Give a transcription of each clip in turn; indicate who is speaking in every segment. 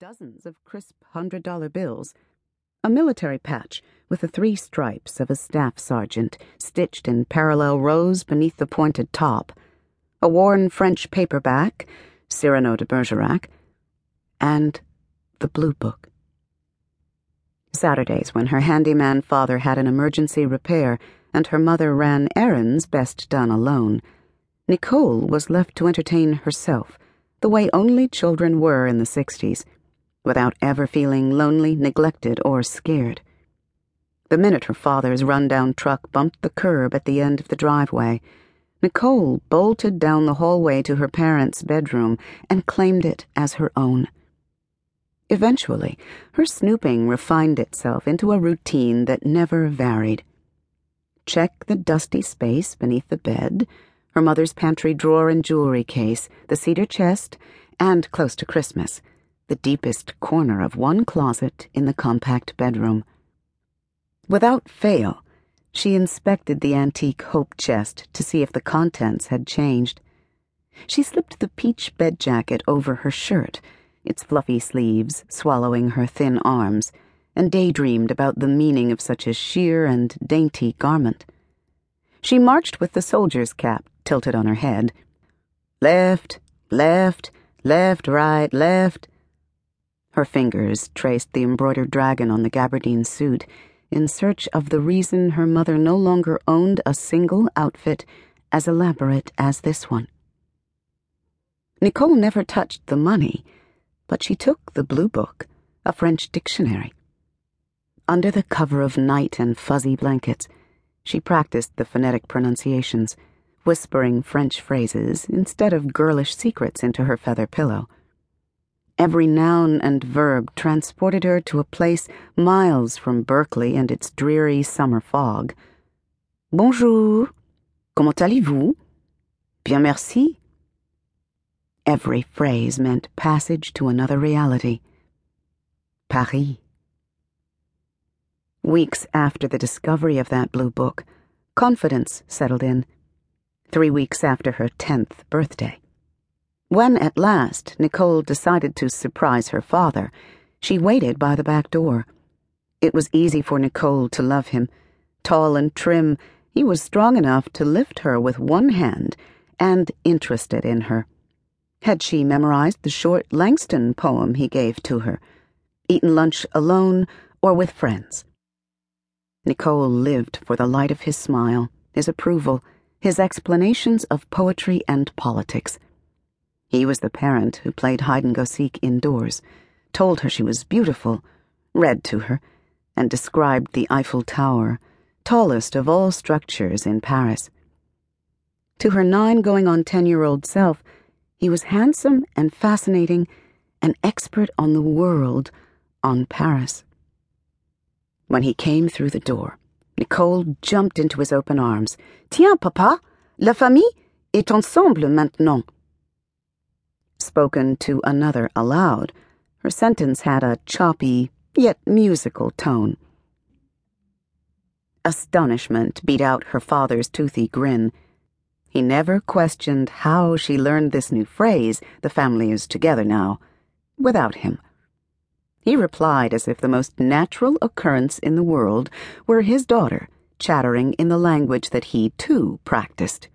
Speaker 1: dozens of crisp hundred dollar bills, a military patch with the three stripes of a staff sergeant stitched in parallel rows beneath the pointed top, a worn French paperback, Cyrano de Bergerac, and the Blue Book. Saturdays, when her handyman father had an emergency repair and her mother ran errands best done alone, Nicole was left to entertain herself the way only children were in the 60s without ever feeling lonely, neglected, or scared. The minute her father's run-down truck bumped the curb at the end of the driveway, Nicole bolted down the hallway to her parents' bedroom and claimed it as her own. Eventually, her snooping refined itself into a routine that never varied. Check the dusty space beneath the bed, her mother's pantry drawer and jewelry case, the cedar chest, and close to Christmas, the deepest corner of one closet in the compact bedroom. Without fail, she inspected the antique hope chest to see if the contents had changed. She slipped the peach bed jacket over her shirt, its fluffy sleeves swallowing her thin arms, and daydreamed about the meaning of such a sheer and dainty garment. She marched with the soldier's cap tilted on her head. Left, left, left, right, left. Her fingers traced the embroidered dragon on the gabardine suit in search of the reason her mother no longer owned a single outfit as elaborate as this one. Nicole never touched the money, but she took the blue book, a French dictionary. Under the cover of night and fuzzy blankets, she practiced the phonetic pronunciations, whispering French phrases instead of girlish secrets into her feather pillow. Every noun and verb transported her to a place miles from Berkeley and its dreary summer fog. Bonjour. Comment allez-vous? Bien merci. Every phrase meant passage to another reality. Paris. Weeks after the discovery of that blue book, confidence settled in. Three weeks after her tenth birthday. When at last Nicole decided to surprise her father, she waited by the back door. It was easy for Nicole to love him. Tall and trim, he was strong enough to lift her with one hand and interested in her. Had she memorized the short Langston poem he gave to her, eaten lunch alone or with friends? Nicole lived for the light of his smile, his approval, his explanations of poetry and politics. He was the parent who played hide and go seek indoors, told her she was beautiful, read to her, and described the Eiffel Tower, tallest of all structures in Paris. To her nine going on ten year old self, he was handsome and fascinating, an expert on the world, on Paris. When he came through the door, Nicole jumped into his open arms. Tiens, papa, la famille est ensemble maintenant spoken to another aloud, her sentence had a choppy, yet musical tone. Astonishment beat out her father's toothy grin. He never questioned how she learned this new phrase, the family is together now, without him. He replied as if the most natural occurrence in the world were his daughter chattering in the language that he too practiced.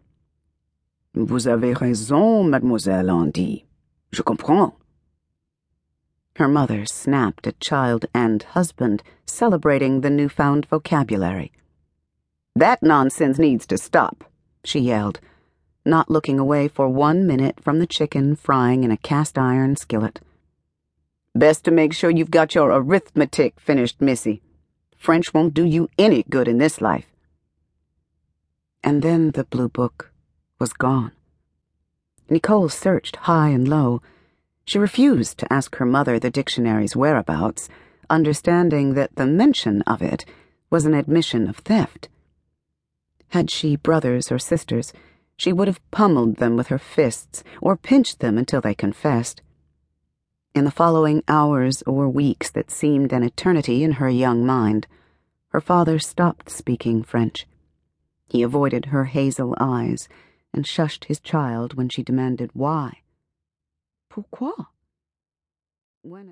Speaker 1: Vous avez raison, mademoiselle Handy. Je comprends. Her mother snapped at child and husband, celebrating the newfound vocabulary. That nonsense needs to stop, she yelled, not looking away for one minute from the chicken frying in a cast iron skillet. Best to make sure you've got your arithmetic finished, Missy. French won't do you any good in this life. And then the blue book was gone. Nicole searched high and low. She refused to ask her mother the dictionary's whereabouts, understanding that the mention of it was an admission of theft. Had she brothers or sisters, she would have pummeled them with her fists or pinched them until they confessed. In the following hours or weeks that seemed an eternity in her young mind, her father stopped speaking French. He avoided her hazel eyes and shushed his child when she demanded why. Pourquoi? When